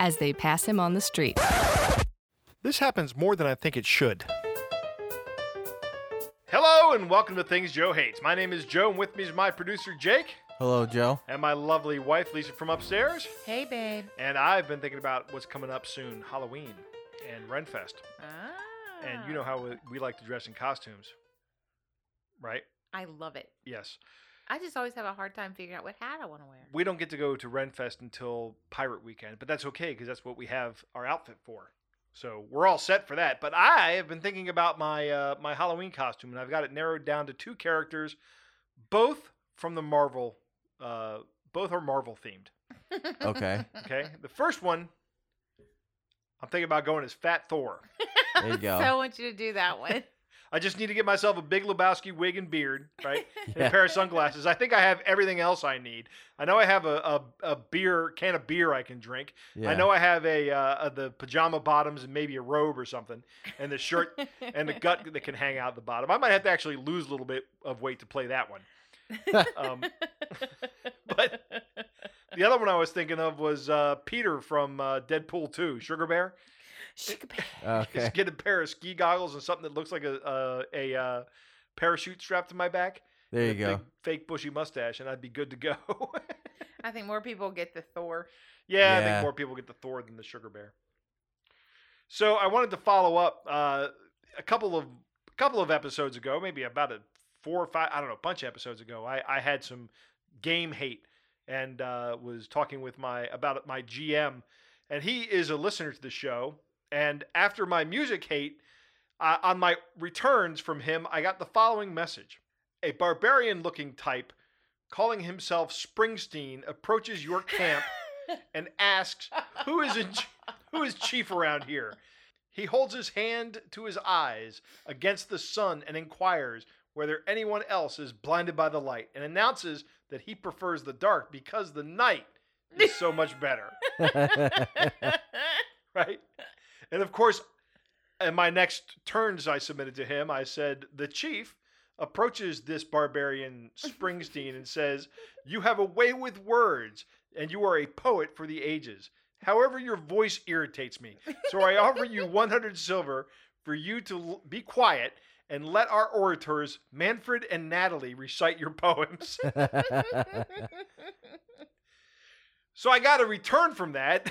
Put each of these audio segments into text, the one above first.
as they pass him on the street. This happens more than I think it should. Hello and welcome to Things Joe Hates. My name is Joe and with me is my producer Jake Hello, Joe. and my lovely wife Lisa from upstairs. Hey, babe. And I've been thinking about what's coming up soon Halloween and Renfest. Ah. And you know how we- we like to dress in costumes, right? I love it. Yes. I just always have a hard time figuring out what hat I want to wear. We don't get to go to Renfest until Pirate Weekend, but that's okay because that's what we have our outfit for. So we're all set for that. But I have been thinking about my uh, my Halloween costume, and I've got it narrowed down to two characters, both from the Marvel. Uh, both are Marvel themed. Okay. Okay, the first one, I'm thinking about going as Fat Thor. There you go. so I want you to do that one. I just need to get myself a Big Lebowski wig and beard, right? and a pair of sunglasses. I think I have everything else I need. I know I have a, a, a beer can of beer I can drink. Yeah. I know I have a uh, the pajama bottoms and maybe a robe or something, and the shirt and the gut that can hang out the bottom. I might have to actually lose a little bit of weight to play that one. Um, but the other one I was thinking of was uh, Peter from uh, Deadpool 2, Sugar Bear. Sugar bear. Okay. Just get a pair of ski goggles and something that looks like a a, a uh, parachute strapped to my back. There you a go. Big, fake bushy mustache, and I'd be good to go. I think more people get the Thor. yeah, I think more people get the Thor than the Sugar Bear. So I wanted to follow up uh, a couple of a couple of episodes ago, maybe about a four or five, I don't know, a bunch of episodes ago. I, I had some game hate and uh, was talking with my about my GM, and he is a listener to the show. And after my music hate, uh, on my returns from him, I got the following message: A barbarian-looking type calling himself Springsteen approaches your camp and asks, "Who is in, who is chief around here?" He holds his hand to his eyes against the sun and inquires whether anyone else is blinded by the light, and announces that he prefers the dark because the night is so much better. right? And of course, in my next turns I submitted to him, I said, The chief approaches this barbarian Springsteen and says, You have a way with words, and you are a poet for the ages. However, your voice irritates me. So I offer you 100 silver for you to l- be quiet and let our orators, Manfred and Natalie, recite your poems. So I got a return from that.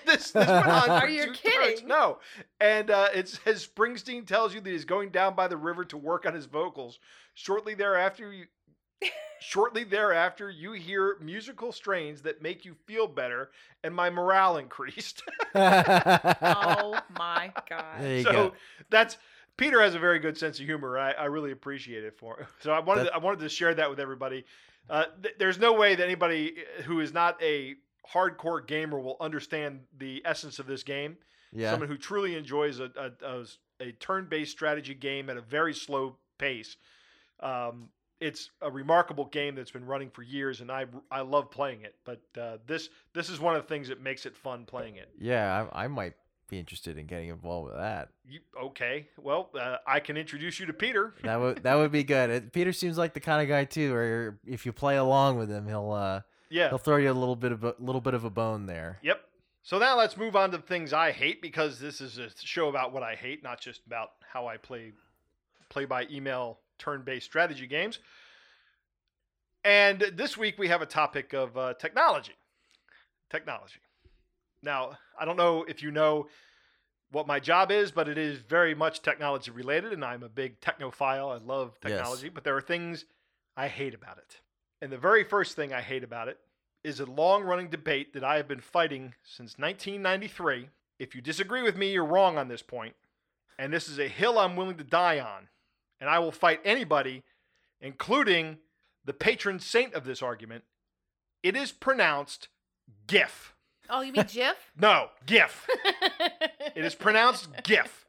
this, this went on Are you two kidding? turns. No. And uh, it says Springsteen tells you that he's going down by the river to work on his vocals. Shortly thereafter, you, shortly thereafter, you hear musical strains that make you feel better, and my morale increased. oh my god. there you so go. that's Peter has a very good sense of humor. I, I really appreciate it for. So I wanted That- to, I wanted to share that with everybody. Uh, th- there's no way that anybody who is not a hardcore gamer will understand the essence of this game. Yeah. Someone who truly enjoys a, a, a, a turn-based strategy game at a very slow pace. Um, it's a remarkable game that's been running for years, and I I love playing it. But uh, this this is one of the things that makes it fun playing it. Yeah, I, I might be interested in getting involved with that. You, okay, well, uh, I can introduce you to Peter. That would that would be good. It, Peter seems like the kind of guy too, where if you play along with him, he'll uh Yeah. he'll throw you a little bit of a little bit of a bone there. Yep. So now let's move on to the things I hate because this is a show about what I hate, not just about how I play play by email turn-based strategy games. And this week we have a topic of uh, technology. Technology. Now, I don't know if you know what my job is, but it is very much technology related, and I'm a big technophile. I love Yes. technology, but there are things I hate about it. And the very first thing I hate about it is a long running debate that I have been fighting since 1993. If you disagree with me, you're wrong on this point, and this is a hill I'm willing to die on. And I will fight anybody, including the patron saint of this argument. It is pronounced GIF. Oh, you mean GIF? No, GIF. It is pronounced GIF.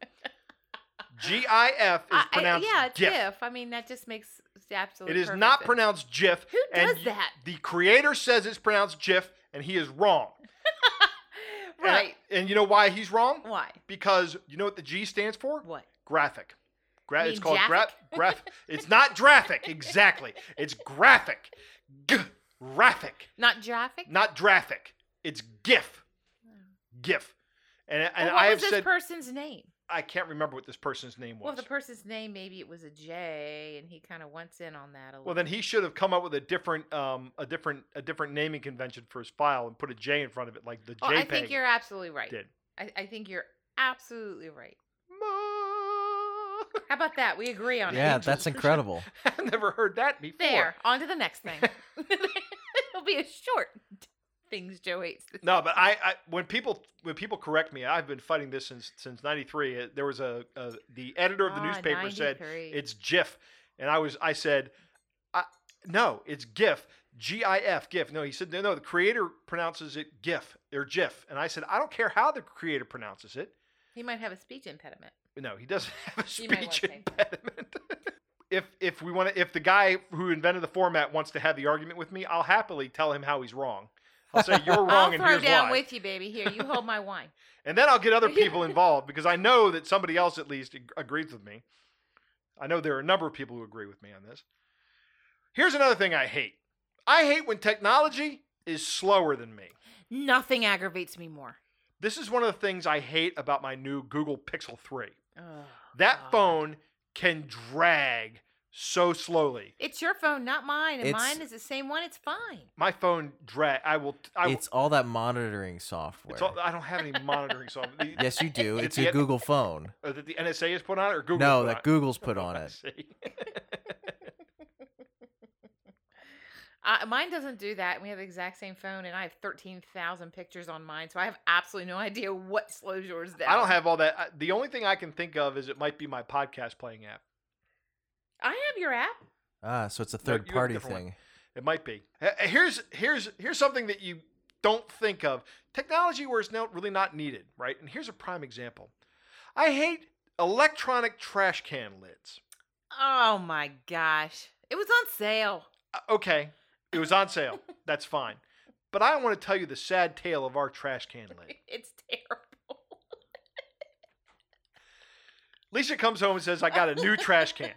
G I F is I- I- yeah, GIF. GIF. I mean, that just makes absolute. It is not sense. pronounced GIF. Who and does y- that? The creator says it's pronounced GIF, and he is wrong. And Right. And, you know why he's wrong? Why? Because you know what the G stands for? What? Graphic. Gra- it's called gra- graph. It's not graphic. Exactly. It's graphic. G- graphic. Not graphic? Not graphic. It's GIF. GIF. And, and Well, what I was have this said person's name? I can't remember what this person's name was. Well, the person's name maybe it was a J, and he kind of wants in on that a little. Well, then he should have come up with a different, um, a different, a different naming convention for his file and put a J in front of it, like the Oh, JPEG I think you're absolutely right. did. I, I think you're absolutely right. Ma- How about that? We agree on yeah, it. Yeah, that's incredible. I've never heard that before. There. On to the next thing. It'll be a short things Joe hates. No, but I, I, when people, when people correct me, I've been fighting this since since '93. There was a, a the editor of the Ah, newspaper said it's GIF, and I was, I said, I, no, it's GIF. G-I-F, GIF. No, he said, no, no, the creator pronounces it GIF or GIF. And I said, I don't care how the creator pronounces it. he might have a speech impediment. No, he doesn't have a You might wanna speech impediment. if if we want to, if the guy who invented the format wants to have the argument with me, I'll happily tell him how he's wrong. I'll say you're wrong I'll and throw here's down why, with you, baby. Here, you hold my wine. and then I'll get other people involved because I know that somebody else at least ag- agrees with me. I know there are a number of people who agree with me on this. Here's another thing I hate. I hate when technology is slower than me. Nothing aggravates me more. This is one of the things I hate about my new Google Pixel 3. Oh, That God. phone can drag so slowly. It's your phone, not mine, and It's- mine is the same one. It's fine. My phone drag. I will. I will. It's all that monitoring software. It's all, I don't have any monitoring software. The- yes, you do. It's It's the- a Google phone. uh, that the NSA has put on it, or Google? No, put that on Google's put on it. Uh, mine doesn't do that. We have the exact same phone, and I have 13,000 pictures on mine, so I have absolutely no idea what slows yours down. I don't have all that. I- The only thing I can think of is it might be my podcast playing app. I have your app. Ah, so it's a No, you have third a party different one. thing. It might be. H- Here's here's here's something that you don't think of. Technology where it's not really not needed, right? And here's a prime example. I hate electronic trash can lids. Oh my gosh. It was on sale. Uh, okay, it was on sale. That's fine. But I want to tell you the sad tale of our trash can lid. It's terrible. Lisa comes home and says, I got a new trash can.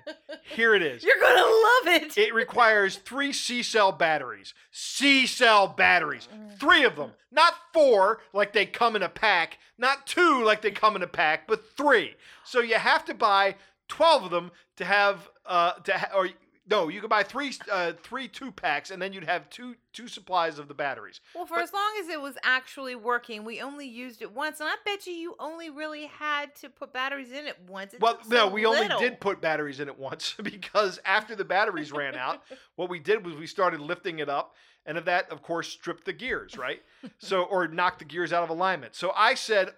Here it is. You're going to love it. It requires three C cell batteries. C cell batteries. Three of them. Not four like they come in a pack. Not two like they come in a pack, but three. So you have to buy 12 of them to have, uh, to ha- or no, you could buy three, uh, three two packs and then you'd have two, two supplies of the batteries. Well, for But- as long as it was actually working, we only used it once, and I bet you you only really had to put batteries in it once. It Well, no, so we only did put batteries in it once because after the batteries ran out, what we did was we started lifting it up, and of that, of course, stripped the gears, right? so, or knocked the gears out of alignment. So I said,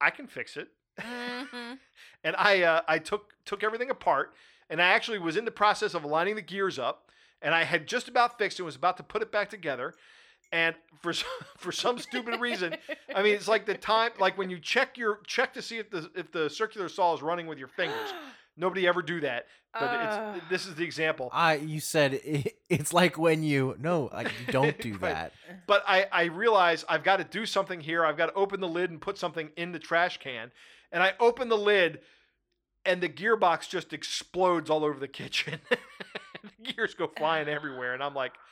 I can fix it, Mhm. and I uh, I took took everything apart, and I actually was in the process of aligning the gears up, and I had just about fixed it, was about to put it back together. And for some, for some stupid reason, I mean, it's like the time, like when you check your check to see if the if the circular saw is running with your fingers. Nobody ever do that, but Ugh. it's this is the example. I you said it, it's like when you no, like you don't do Right. that. But I I realize I've got to do something here. I've got to open the lid and put something in the trash can, and I open the lid, and the gearbox just explodes all over the kitchen. the gears go flying everywhere, and I'm like.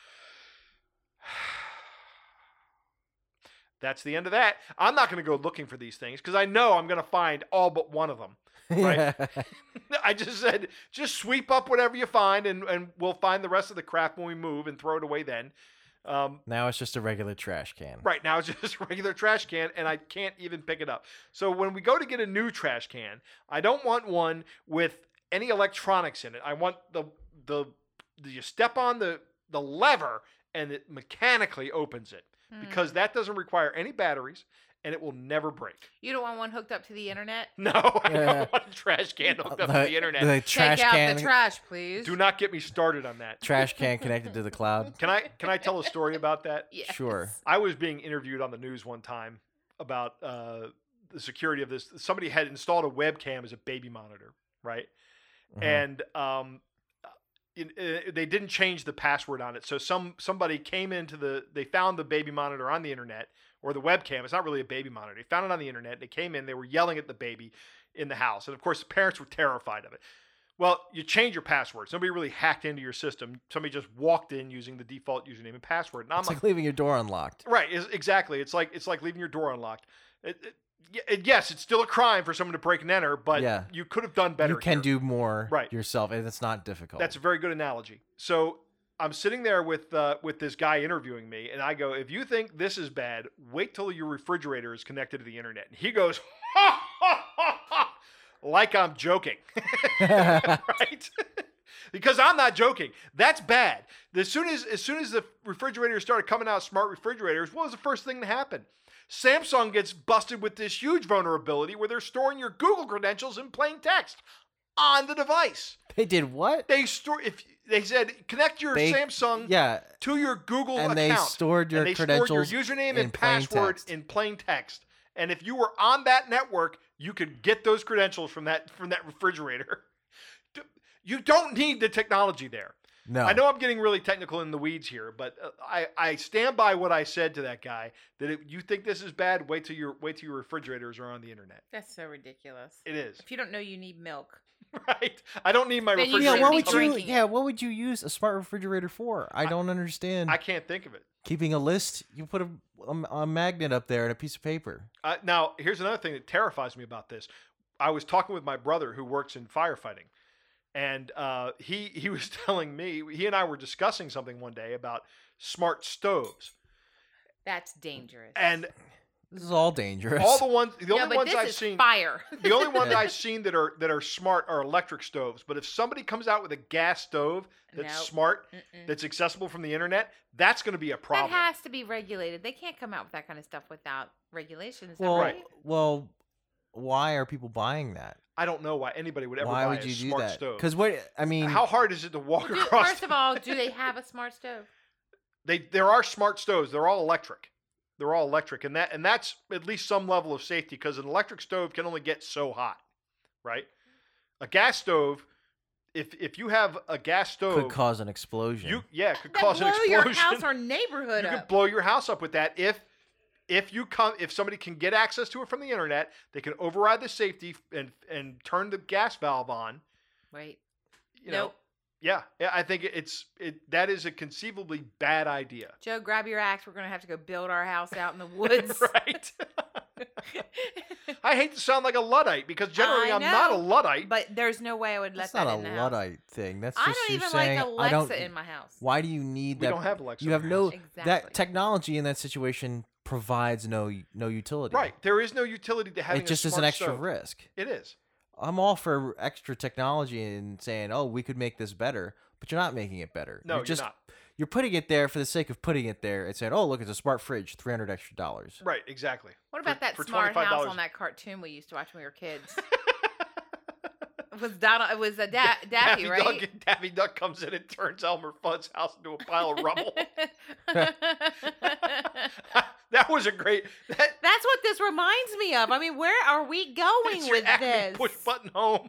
That's the end of that. I'm not going to go looking for these things because I know I'm going to find all but one of them. Right. I just said, just sweep up whatever you find, and, and we'll find the rest of the crap when we move and throw it away then. Um, now it's just a regular trash can. right now, it's just a regular trash can, and I can't even pick it up. So when we go to get a new trash can, I don't want one with any electronics in it. I want the the, the you step on the the lever and it mechanically opens it because Mm. that doesn't require any batteries and it will never break. You don't want one hooked up to the internet? No, I Yeah. don't want a trash can hooked up to the internet. The trash Take out can. the trash, please. Do not get me started on that. trash can connected to the cloud. Can I can I tell a story about that? Yes. Sure. I was being interviewed on the news one time about uh, the security of this. Somebody had installed a webcam as a baby monitor, right? Mhm. And um, in, uh, they didn't change the password on it. So some somebody came into the they found the baby monitor on the internet or the webcam. It's not really a baby monitor. They found it on the internet. They came in. They were yelling at the baby in the house, and of course the parents were terrified of it. Well, you change your password. Somebody really hacked into your system. Somebody just walked in using the default username and password. And I'm it's like, like leaving your door unlocked. Right, is exactly. It's like it's like leaving your door unlocked. It, it- it- yes, it's still a crime for someone to break and enter, but Yeah. you could have done better. You can here. do more Right. yourself, and it's not difficult. That's a very good analogy. So I'm sitting there with uh, with this guy interviewing me, and I go, "If you think this is bad, wait till your refrigerator is connected to the internet." And he goes, ha, ha, ha, like I'm joking, right? because I'm not joking. That's bad. As soon as as soon as the refrigerators started coming out, smart refrigerators, what was the first thing to happen? Samsung gets busted with this huge vulnerability where they're storing your Google credentials in plain text on the device. they did what? They store if they said connect your They- Samsung Yeah, to your Google and they stored your and they credentials. stored your username and password text. in plain text. And if you were on that network, you could get those credentials from that from that refrigerator. You don't need the technology there. no, I know I'm getting really technical in the weeds here, but uh, I, I stand by what I said to that guy. That if you think this is bad, wait till your wait till your refrigerators are on the internet. That's so ridiculous. It is If you don't know you need milk, right. I don't need my Then refrigerator. Yeah, what would you? Yeah, what would you use a smart refrigerator for? I don't understand. I can't think of it. Keeping a list, you put a, a, a magnet up there and a piece of paper. Uh, now, here's another thing that terrifies me about this. I was talking with my brother who works in firefighting, and uh, he he was telling me he and I were discussing something one day about smart stoves, that's dangerous. and This is all dangerous. all the ones the no, only but ones this I've is seen fire. the only ones Yeah. I've seen that are that are smart are electric stoves. But if somebody comes out with a gas stove that's Nope. smart, Mm-mm. that's accessible from the internet, that's going to be a problem. That has to be regulated. They can't come out with that kind of stuff without regulation. Is that well, right? well, why are people buying that? I don't know why anybody would ever why buy would a you do smart that? stove. Because what I mean, How hard is it to walk Do- across? first of all, do they have a smart stove? they there are smart stoves. They're all electric. They're all electric, and that and that's at least some level of safety because an electric stove can only get so hot, right? A gas stove, if if you have a gas stove, could cause an explosion. you yeah, it could That cause blow an explosion. your house or neighborhood you up. could blow your house up with that if if you come if somebody can get access to it from the internet, they can override the safety and and turn the gas valve on. Right. You know, nope. Yeah, yeah, I think it's it that is a conceivably bad idea. Joe, grab your axe. We're gonna have to go build our house out in the woods. right. I hate to sound like a luddite because generally I I'm not a luddite. but there's no way I would let That's that not a in the house. luddite thing. That's I just don't you even saying like I Alexa don't. in my house. Why do you need that? we that? don't have Alexa. you in have our no house. Exactly. that technology in that situation provides no no utility. right. There is no utility to having It just a is smart an extra stove. risk. It is. I'm all for extra technology and saying, "Oh, we could make this better," but you're not making it better. No, you're you're just not. you're putting it there for the sake of putting it there and saying, "Oh, look, it's a smart fridge, three hundred extra dollars." Right. Exactly. What For- about that for smart house $25. on that cartoon we used to watch when we were kids? it was Donald? It was a da- Daffy, right? Duck, Daffy Duck comes in and turns Elmer Fudd's house into a pile of rubble. that was a great. That, That's what this reminds me of. I mean, where are we going with this? push button home.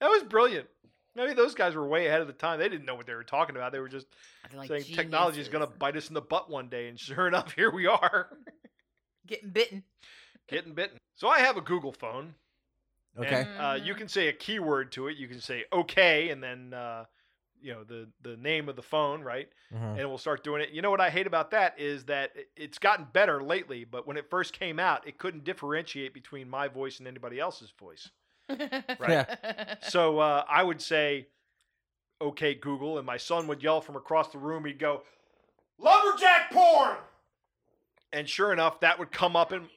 that was brilliant. I mean, those guys were way ahead of the time. They didn't know what they were talking about. They were just like saying technology is going to bite us in the butt one day, and sure enough, here we are, getting bitten. Getting bitten. So I have a Google phone. Okay. And, uh, you Mhm. can say a keyword to it. You can say "okay" and then uh, you know the the name of the phone, right? Mhm. And we'll start doing it. You know what I hate about that is that it's gotten better lately, but when it first came out, it couldn't differentiate between my voice and anybody else's voice. right. So uh, I would say, "Okay, Google," and my son would yell from across the room. He'd go, "Lumberjack porn!" And sure enough, that would come up and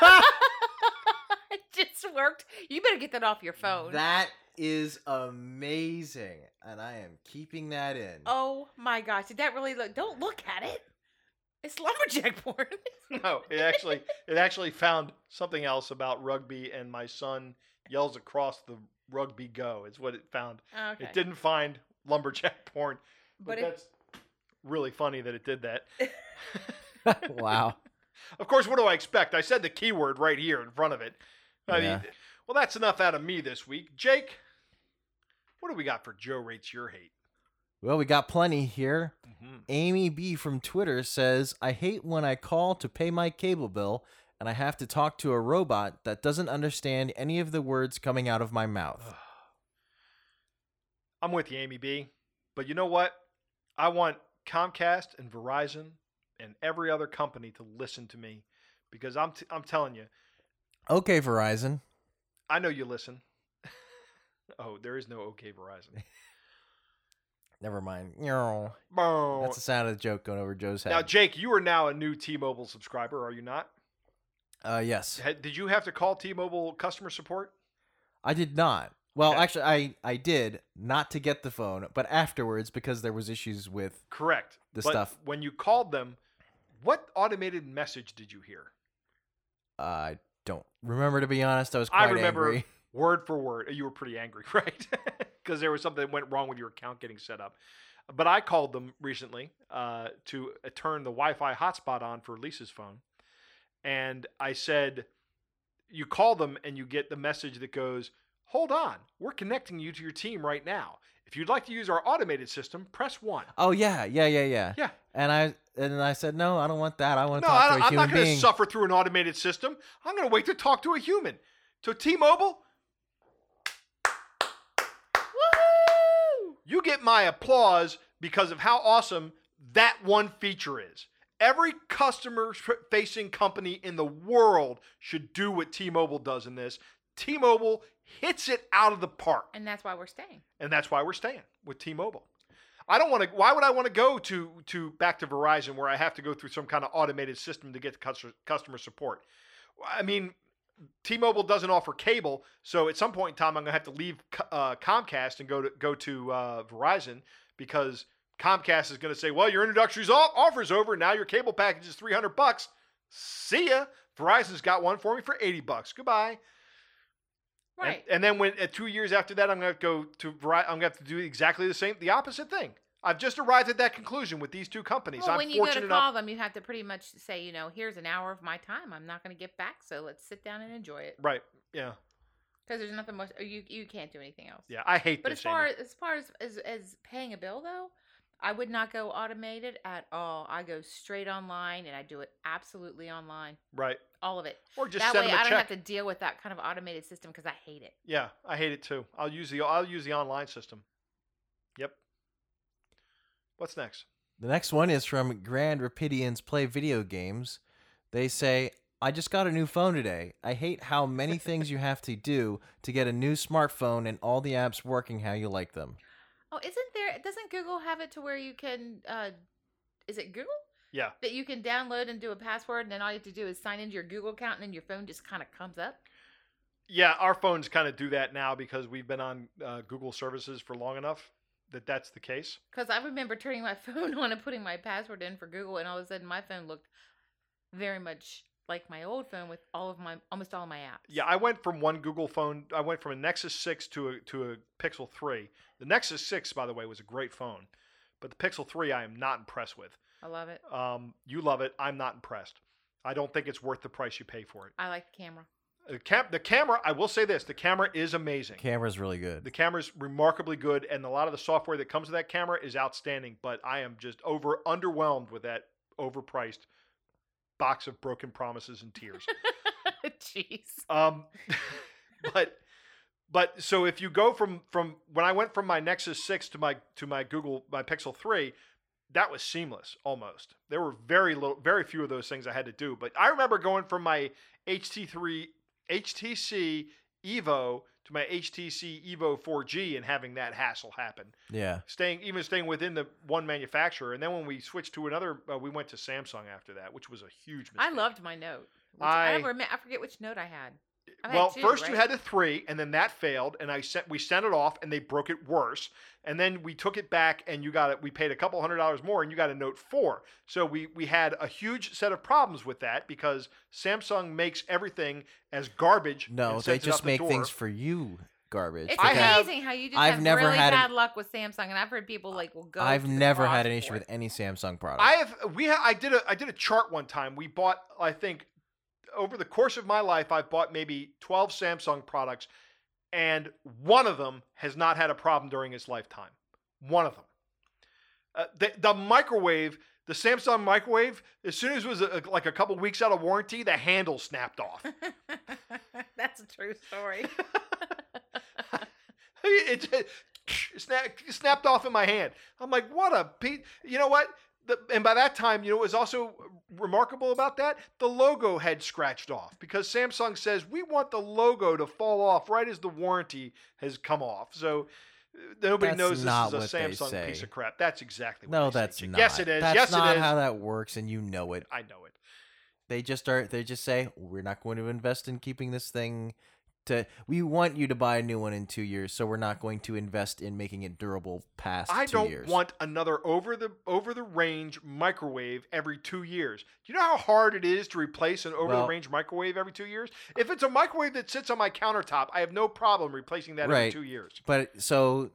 it just worked. You better get that off your phone. That is amazing, and I am keeping that in. Oh my gosh, did that really look? Don't look at it. It's lumberjack porn. no, it actually it actually found something else about rugby, and my son yells across the rugby go. Is what it found. okay. It didn't find lumberjack porn, but, But if- that's really funny that it did that. wow. Of course, what do I expect? I said the keyword right here in front of it. I Yeah. mean, well, that's enough out of me this week. Jake, what do we got for Joe rates your hate? Well, we got plenty here. Mm-hmm. Amy B from Twitter says, I hate when I call to pay my cable bill and I have to talk to a robot that doesn't understand any of the words coming out of my mouth. I'm with you, Amy B. But you know what? I want Comcast and Verizon and every other company to listen to me because I'm t- I'm telling you, Okay, Verizon. I know you listen. oh, there is no OK Verizon. Never mind. That's That's the sound of the joke going over Joe's head. now, Jake, you are now a new T-Mobile subscriber, are you not? uh, yes. Did you have to call T-Mobile customer support? I did not. Well, Okay. actually, I, I did not to get the phone, but afterwards because there was issues with. Correct. The But stuff. When you called them, what automated message did you hear? I don't remember to be honest. I was quite I remember angry. word for word. You were pretty angry, right? Because there was something that went wrong with your account getting set up. But I called them recently uh, to uh, turn the Wi-Fi hotspot on for Lisa's phone, and I said, "You call them and you get the message that goes." Hold on, we're connecting you to your team right now. If you'd like to use our automated system, press one. Oh yeah, yeah, yeah, yeah. Yeah. And I and I said no, I don't want that. I want to No, talk I, to a I'm human being. I'm not going to suffer through an automated system. I'm going to wait to talk to a human. So T-Mobile, Woohoo! you get my applause because of how awesome that one feature is. Every customer facing company in the world should do what T-Mobile does in this. T-Mobile hits it out of the park. And that's why we're staying. and that's why we're staying with T-Mobile. I don't want to. Why would I want to go to to back to Verizon where I have to go through some kind of automated system to get customer customer support? I mean, T-Mobile doesn't offer cable, so at some point in time, I'm gonna have to leave uh, Comcast and go to go to uh, Verizon because Comcast is gonna say, "Well, your introductory offer is over. Now your cable package is 300 bucks. See ya." Verizon's got one for me for 80 bucks. Goodbye. And- Right. And, then when at two years after that, I'm gonna go to I'm gonna have to do exactly the same, the opposite thing. I've just arrived at that conclusion with these two companies. well, I'm when you go to call enough. them, you have to pretty much say, you know, here's an hour of my time. I'm not going to get back, so let's sit down and enjoy it. Right? Yeah. Because there's nothing much. You you can't do anything else. Yeah. I hate But this. as far Amy. as far as, as as paying a bill though, I would not go automated at all. I go straight online and I do it absolutely online, right? all of it. Or just that send way, them a I don't check. have to deal with that kind of automated system because I hate it. Yeah, I hate it too. I'll use the I'll use the online system. Yep. What's next? The next one is from Grand Rapidians Play Video Games. They say, I just got a new phone today. I hate how many things you have to do to get a new smartphone and all the apps working how you like them. Oh, isn't there? Doesn't Google have it to where you can? uh Is it Google Yeah. that you can download and do a password, and then all you have to do is sign into your Google account, and then your phone just kind of comes up? Yeah, our phones kind of do that now because we've been on uh, Google services for long enough that that's the case. Because I remember turning my phone on and putting my password in for Google, and all of a sudden my phone looked very much like my old phone with all of my almost all of my apps. Yeah, I went from one Google phone. I went from a Nexus 6 to a to a Pixel 3. The Nexus 6, by the way, was a great phone, but the Pixel 3 I am not impressed with. I love it. Um, you love it. I'm not impressed. I don't think it's worth the price you pay for it. I like the camera. The, cam- the camera, I will say this: the camera is amazing. Camera's really good. The camera's remarkably good, and a lot of the software that comes with that camera is outstanding. But I am just over underwhelmed with that overpriced box of broken promises and tears. Jeez. um, but but so if you go from from when I went from my Nexus six to my to my Google my Pixel three, that was seamless almost. There were very little, very few of those things I had to do. But I remember going from my HT three HTC Evo to my HTC Evo 4G and having that hassle happen. Yeah. Staying even staying within the one manufacturer, and then when we switched to another, uh, we went to Samsung after that, which was a huge mistake. I loved my note. I- I, rem- I forget which note I had. I've well, two, first you had a three, and then that failed, and I sent we sent it off, and they broke it worse, and then we took it back, and you got it. We paid a couple hundred dollars more, and you got a Note four. So we we had a huge set of problems with that because Samsung makes everything as garbage. No, and they sends it out just the make door. things for you garbage. It's i've amazing how you just I've have never really had a- bad luck with Samsung, and I've heard people like will go. I've never had an issue with any Samsung product. I have we ha- I did a I did a chart one time. We bought I think over the course of my life I've bought maybe 12 Samsung products and one of them has not had a problem during its lifetime. One of them. Uh, the, the microwave, the Samsung microwave, as soon as it was a, like a couple weeks out of warranty, the handle snapped off. That's a true story. it just snapped, snapped off in my hand. I'm like, what a pe You know what? The, and by that time, you know, it was also remarkable about that the logo had scratched off because Samsung says we want the logo to fall off right as the warranty has come off. So uh, nobody That's knows this is a Samsung piece of crap. That's exactly what no, they say, that's Jake. not. Yes, it is. That's yes, not it is. how that works, and you know it. I know it. They just are. They just say we're not going to invest in keeping this thing. To we want you to buy a new one in two years, so we're not going to invest in making it durable past I 2 don't years. want another over the over the range microwave every two years. Do you know how hard it is to replace an over the range microwave every two years? If it's a microwave that sits on my countertop, I have no problem replacing that every two years. But so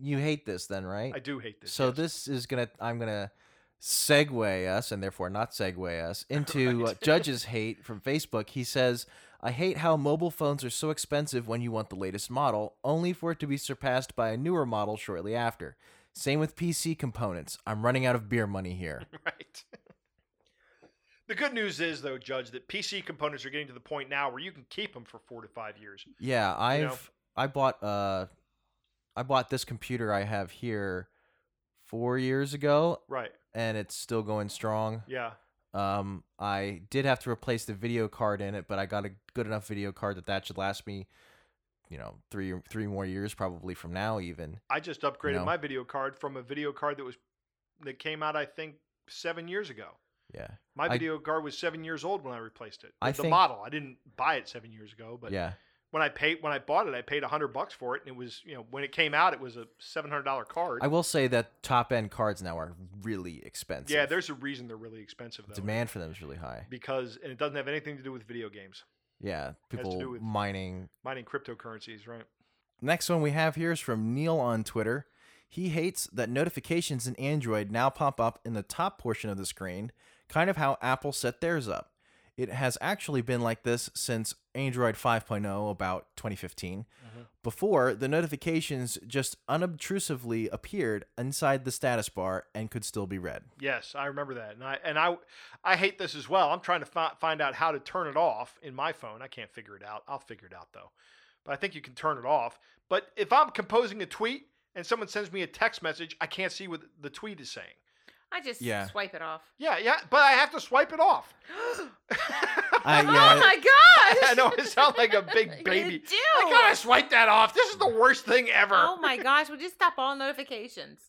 you hate this then, right? I do hate this. So yes. this is gonna. I'm gonna segue us, and therefore not segue us into Right. uh, Judge's hate from Facebook. He says, "I hate how mobile phones are so expensive when you want the latest model, only for it to be surpassed by a newer model shortly after. Same with PC components. I'm running out of beer money here." right. the good news is though, Judge, that PC components are getting to the point now where you can keep them for four to five years. Yeah, I've know? I bought uh I bought this computer I have here 4 years ago Right. and it's still going strong. Yeah. Um I did have to replace the video card in it, but I got a good enough video card that that should last me you know, 3 or 3 more years probably from now even. I just upgraded know? my video card from a video card that was that came out I think seven years ago. Yeah. My I- video card was seven years old when I replaced it. I the think- model. I didn't buy it seven years ago, but yeah. When I paid when I bought it, I paid a hundred bucks for it, and it was you know when it came out, it was a seven hundred dollar card. I will say that top end cards now are really expensive. yeah, there's a reason they're really expensive though. demand for them is really high. because and it doesn't have anything to do with video games, Yeah, people mining mining cryptocurrencies, right? Next one we have here is from Neil on Twitter. He hates that notifications in Android now pop up in the top portion of the screen, kind of how Apple set theirs up. It has actually been like this since Android 5.0 about 2015. Mm-hmm. Before, the notifications just unobtrusively appeared inside the status bar and could still be read. Yes, I remember that, and I and I I hate this as well. I'm trying to fi- find out how to turn it off in my phone. I can't figure it out. I'll figure it out though. But I think you can turn it off. But if I'm composing a tweet and someone sends me a text message, I can't see what the tweet is saying. I just Yeah. swipe it off. Yeah, yeah, but I have to swipe it off. I- oh yeah. my gosh! I know I sound like a big You baby. do. I gotta swipe that off. This is the worst thing ever. Oh my gosh! Would you stop all notifications.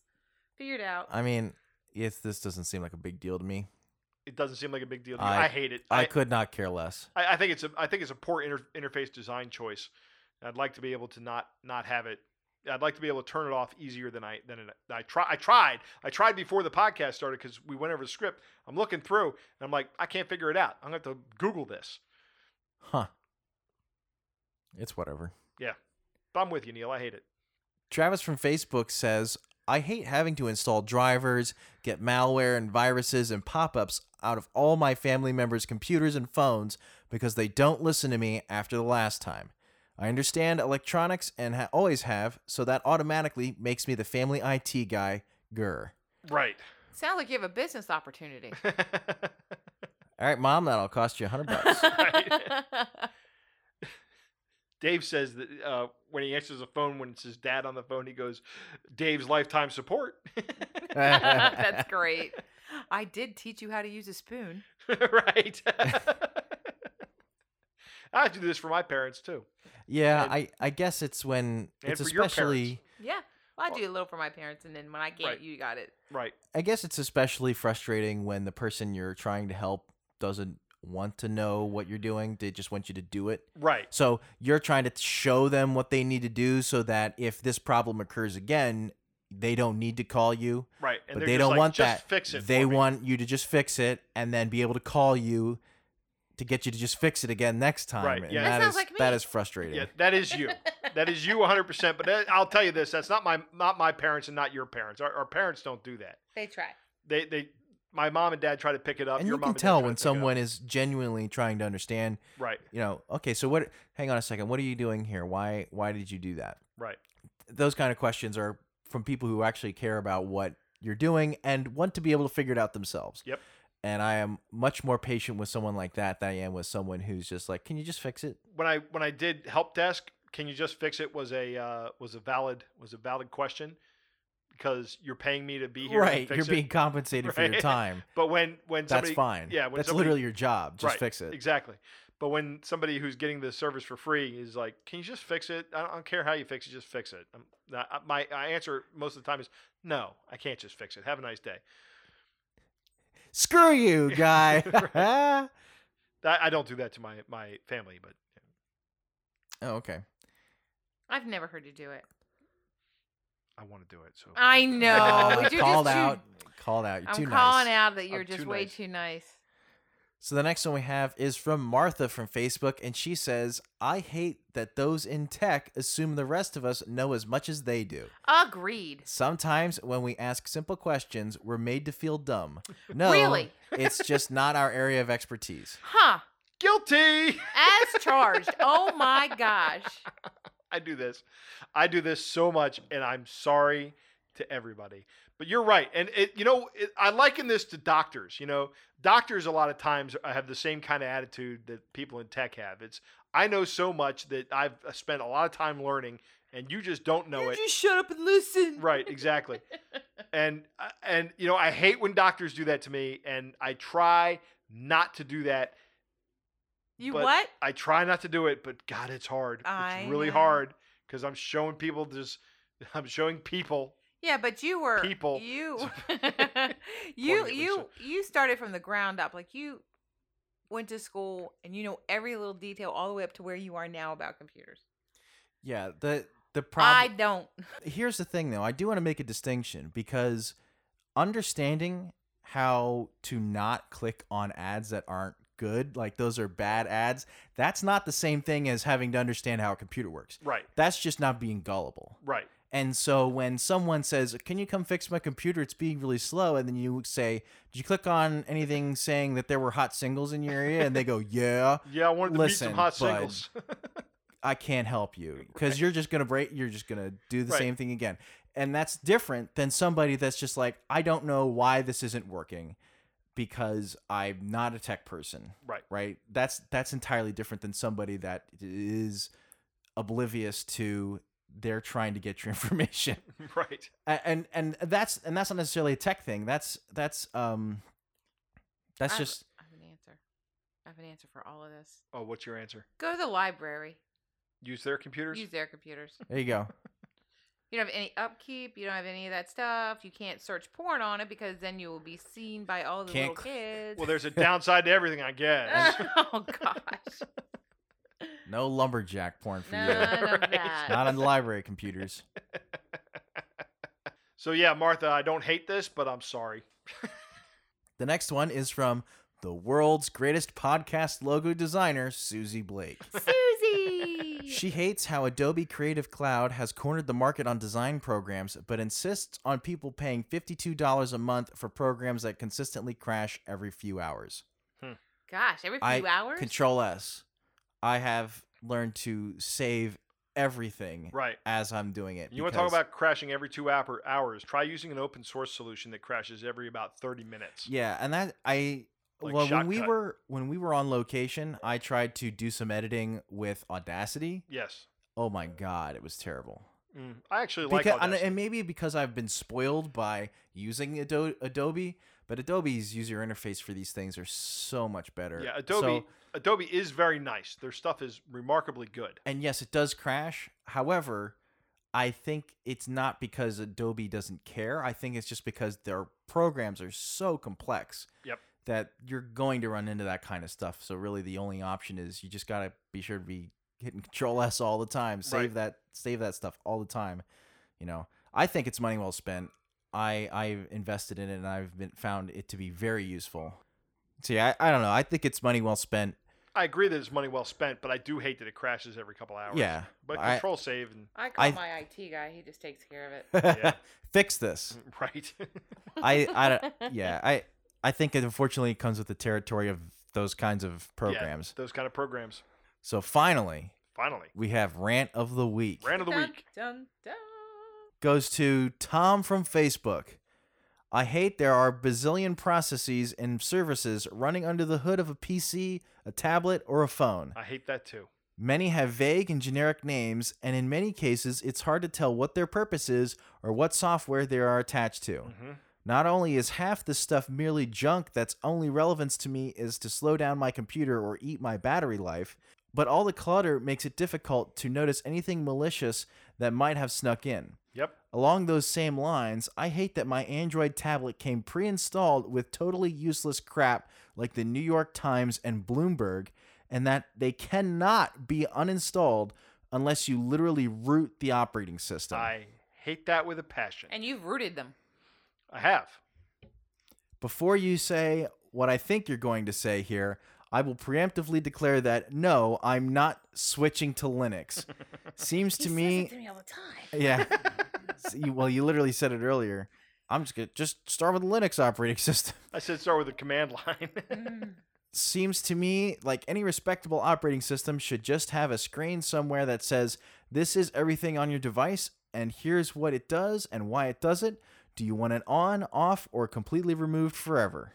Figure it out. I mean, it's, this doesn't seem like a big deal to me. It doesn't seem like a big deal. To me. I- I, hate it. I I, could not care less. I, I think it's a I think it's a poor inter- interface design choice. I'd like to be able to not not have it. I'd like to be able to turn it off easier than I than it, I try. I tried. I tried before the podcast started because we went over the script. I'm looking through and I'm like, I can't figure it out. I'm going to have to Google this. Huh. It's whatever. But I'm with you, Neil. I hate it. Travis from Facebook says, I hate having to install drivers, get malware and viruses and pop ups out of all my family members' computers and phones because they don't listen to me after the last time. I understand electronics and ha- always have, so that automatically makes me the family IT guy. Grr. Right. Sounds like you have a business opportunity. All right, mom, that'll cost you a hundred bucks. Dave says that uh, when he answers the phone, when it's his dad on the phone, he goes, "Dave's lifetime support." That's great. I did teach you how to use a spoon. right. I have to do this for my parents too. yeah, And- I, I guess it's when And it's for your especially Yeah. Well, I do a little for my parents, and then when I can't, Right. you got it. Right. I guess it's especially frustrating when the person you're trying to help doesn't want to know what you're doing. They just want you to do it. Right. So you're trying to show them what they need to do so that if this problem occurs again, they don't need to call you. Right. And but they're just don't like, want just that. Fix it. They for me." want you to just fix it and then be able to call you to get you to just fix it again next time. Right, yeah. That that sounds like that me. is frustrating. Yeah, that is you. that is you 100%. But that, I'll tell you this: that's not my not my parents and not your parents. Our, our parents don't do that. They try. They they my mom and dad try to pick it up. and your you can and tell when pick it up. someone is genuinely trying to understand right, you know okay so what hang on a second what are you doing here why why did you do that right, those kind of questions are from people who actually care about what you're doing and want to be able to figure it out themselves Yep. And i am much more patient with someone like that than i am with someone who's just like can you just fix it when I when I did help desk, can you just fix it? Was a uh, was a valid was a valid question because you're paying me to be here. right fix you're it. being compensated for your time But when when that's fine Yeah, when that's somebody- literally your job just right, fix it Exactly. But when somebody who's getting the service for free is like, "Can you just fix it? I don't, I don't care how you fix it, just fix it." Uh, my my answer most of the time is, "No, I can't just fix it. Have a nice day." Screw you guy I don't do that to my my family, but oh, okay I've never heard you do it. I want to do it. So I know. You're oh, called just too- out called out you're I'm too calling nice out that you're I'm just too way nice. too nice. So the next one we have is from Martha from Facebook, and she says, I hate that those in tech assume the rest of us know as much as they do. Agreed. Sometimes when we ask simple questions, we're made to feel dumb. No, Really? it's just not our area of expertise. Huh. guilty. As charged. oh my gosh. I do this. I do this so much, and I'm sorry to everybody. But you're right, and it, you know, it, I liken this to doctors. You know, doctors a lot of times have the same kind of attitude that people in tech have. It's I know so much that I've spent a lot of time learning, and you just don't know it. just shut up and listen. Right, exactly. and uh, and you know, I hate when doctors do that to me, and I try not to do that. You what? I try not to do it, but God, it's hard. I it's really know. hard because I'm showing people this. I'm showing people. Yeah, but you were People. You you you you started from the ground up. Like you went to school and you know every little detail all the way up to where you are now about computers. Yeah, the the problem I don't. Here's the thing, though. I do want to make a distinction because understanding how to not click on ads that aren't good, like those are bad ads, that's not the same thing as having to understand how a computer works. Right, That's just not being gullible. right, And so when someone says, "Can you come fix my computer? It's being really slow," and then you say, "Did you click on anything saying that there were hot singles in your area?" and they go, "Yeah," yeah. I wanted to meet Listen, some hot singles. I can't help you because you're just gonna break. You're just gonna do the Right. same thing again, and that's different than somebody that's just like, "I don't know why this isn't working." Because I'm not a tech person, right, right? That's that's entirely different than somebody that is oblivious to they're trying to get your information. right. And and that's and that's not necessarily a tech thing. That's that's um that's I have- just I have an answer. I have an answer for all of this. Oh, what's your answer? Go to the library. Use their computers. Use their computers. there you go. You don't have any upkeep. You don't have any of that stuff. You can't search porn on it because then you will be seen by all the Can't little cl- kids. well, there's a downside to everything, I guess. oh gosh. No lumberjack porn for None you. of Right. that. Not on the library computers. so yeah, Martha, I don't hate this, but I'm sorry. The next one is from the world's greatest podcast logo designer, Susie Blake. Susie. She hates how Adobe Creative Cloud has cornered the market on design programs, but insists on people paying $52 a month for programs that consistently crash every few hours. Hmm. Gosh, every few I hours. Control S. I have learned to save everything Right. as I'm doing it. You want to talk about crashing every two hour hours? Try using an open source solution that crashes every about 30 minutes. Yeah, and that I Like well when we were when we were on location, I tried to do some editing with Audacity. Yes. Oh my god, it was terrible. Mm. I actually like Because, and, Audacity. and maybe because I've been spoiled by using Adobe, but Adobe's user interface for these things are so much better. Yeah, Adobe So- Adobe is very nice. Their stuff is remarkably good. and yes, it does crash. However, I think it's not because Adobe doesn't care. I think it's just because their programs are so complex Yep. that you're going to run into that kind of stuff. So really, the only option is you just gotta be sure to be hitting Control S all the time. Save Right. that, save that stuff all the time. You know, I think it's money well spent. I I've invested in it and I've been found it to be very useful. See, I, I don't know. I think it's money well spent. I agree that it's money well spent, but I do hate that it crashes every couple hours. Yeah, But I- control save and I call I- my IT guy. He just takes care of it. Yeah. Fix this. right. I I don't- yeah I I think it unfortunately comes with the territory of those kinds of Yeah, programs. those kind of programs. So finally, Finally, we have rant of the week. rant of the dun, week. Dun, dun. goes to Tom from Facebook. I hate there are bazillion processes and services running under the hood of a PC, a tablet, or a phone. I hate that too. Many have vague and generic names, and in many cases, it's hard to tell what their purpose is or what software they are attached to. hmm Not only is half the stuff merely junk that's only relevance to me is to slow down my computer or eat my battery life, but all the clutter makes it difficult to notice anything malicious that might have snuck in. Yep. Along those same lines, I hate that my Android tablet came pre installed with totally useless crap like the New York Times and Bloomberg, and that they cannot be uninstalled unless you literally root the operating system. I hate that with a passion. And you've rooted them. I have. Before you say what I think you're going to say here, I will preemptively declare that no, I'm not switching to Linux. Seems He to says me, it to me all the time. yeah. S- well, you literally said it earlier. I'm just gonna just start with the Linux operating system. I said start with the command line. Mm. Seems to me like any respectable operating system should just have a screen somewhere that says this is everything on your device and here's what it does and why it does it. Do you want it on, off, or completely removed forever?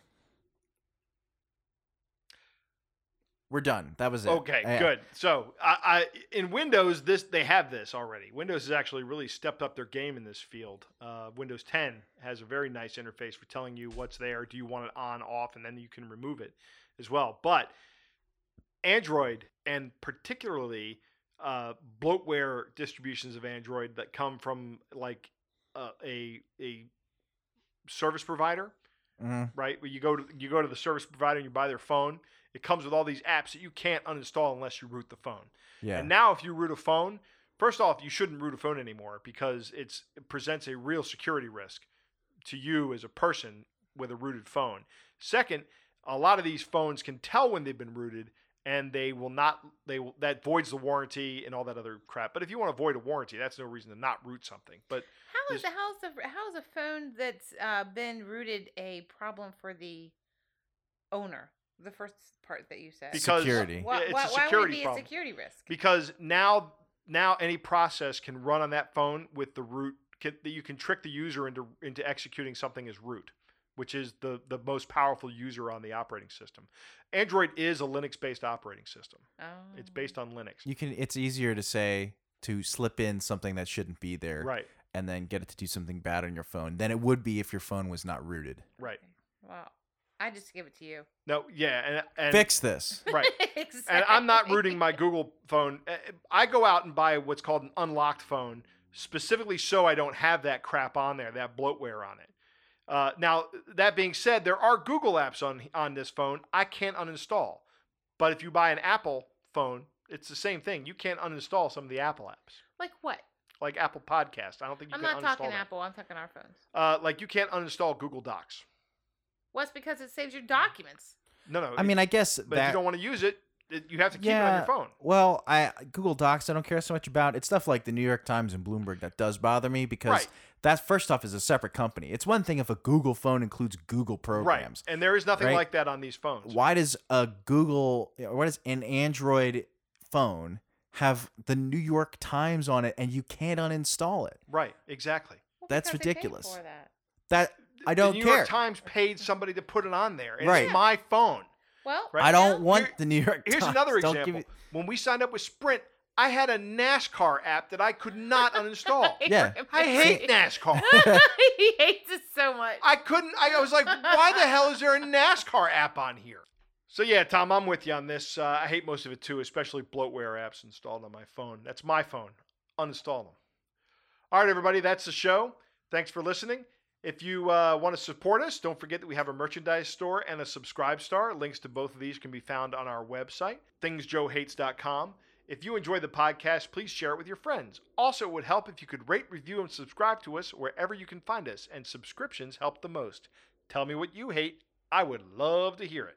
We're done. That was it. okay, Yeah. good. So I, I in Windows this they have this already. Windows has actually really stepped up their game in this field. Uh, Windows 10 has a very nice interface for telling you what's there. Do you want it on, off, and then you can remove it as well. But Android and particularly uh, bloatware distributions of Android that come from like uh, a a service provider, Mhm. right? Where you go to you go to the service provider and you buy their phone. It comes with all these apps that you can't uninstall unless you root the phone. Yeah. And now, if you root a phone, first off, you shouldn't root a phone anymore because it's, it presents a real security risk to you as a person with a rooted phone. Second, a lot of these phones can tell when they've been rooted, and they will not. They will, that voids the warranty and all that other crap. But if you want to void a warranty, that's no reason to not root something. But How is the how's the how's a phone that's uh, been rooted a problem for the owner? The first part that you said. Because- Security. Why, Yeah, it's why, a why would it be problem. a security risk? because now now any process can run on that phone with the root can, that you can trick the user into into executing something as root which is the the most powerful user on the operating system android is a linux based operating system oh. it's based oh. on linux you can. It's easier to say to slip in something that shouldn't be there, right and then get it to do something bad on your phone than it would be if your phone was not rooted. right Wow. I just give it to you. no yeah and, and Fix this. right exactly. and i'm not rooting my google phone Uh, i go out and buy what's called an unlocked phone specifically so i don't have that crap on there that bloatware on it uh, now that being said there are google apps on on this phone i can't uninstall but if you buy an apple phone it's the same thing you can't uninstall some of the apple apps Like what? like apple podcast i don't think you I'm can not uninstall talking that. Apple. I'm talking our phones. uh, like you can't uninstall google docs Well, it's because it saves your documents. no no I mean, I guess but if that. you don't want to use it it- you have to keep it on your phone Well, I Google Docs I don't care so much about. It's stuff like the New York Times and Bloomberg that does bother me because Right. that first off is a separate company. It's one thing if a Google phone includes Google programs. right and there is nothing right? like that on these phones Why does a Google or what is an Android phone have the New York Times on it and you can't uninstall it? right exactly Well, That's because they pay ridiculous. For that. That I don't the New care. York Times paid somebody to put it on there. And Right. It's my phone. Well, Right. I don't now- want Here- the New York Times. Here's Times. another Don't give example. it- When we signed up with Sprint, I had a NASCAR app that I could not uninstall. Yeah. I hate NASCAR. he hates it so much. I couldn't. I, I was like, why the hell is there a NASCAR app on here? So yeah, Tom, I'm with you on this. Uh, I hate most of it too, especially bloatware apps installed on my phone. That's my phone. Uninstall them. All right, everybody, that's the show. Thanks for listening. If you uh, want to support us, don't forget that we have a merchandise store and a SubscribeStar. Links to both of these can be found on our website, thingsjoehates.com. If you enjoy the podcast, please share it with your friends. Also, it would help if you could rate, review, and subscribe to us wherever you can find us, and subscriptions help the most. Tell me what you hate. I would love to hear it.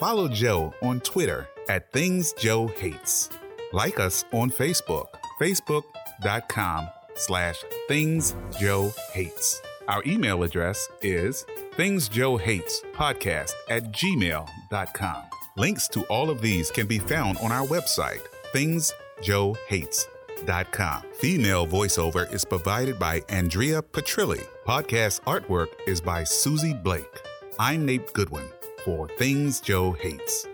Follow Joe on Twitter at Things Joe Hates. Like us on Facebook, facebook.com slash Things Joe Hates. Our email address is Things Joe Hates Podcast at gmail.com. Links to all of these can be found on our website, thingsjoehates.com. Female voiceover is provided by Andrea Petrilli. Podcast artwork is by Susie Blake. I'm Nate Goodwin for Things Joe Hates.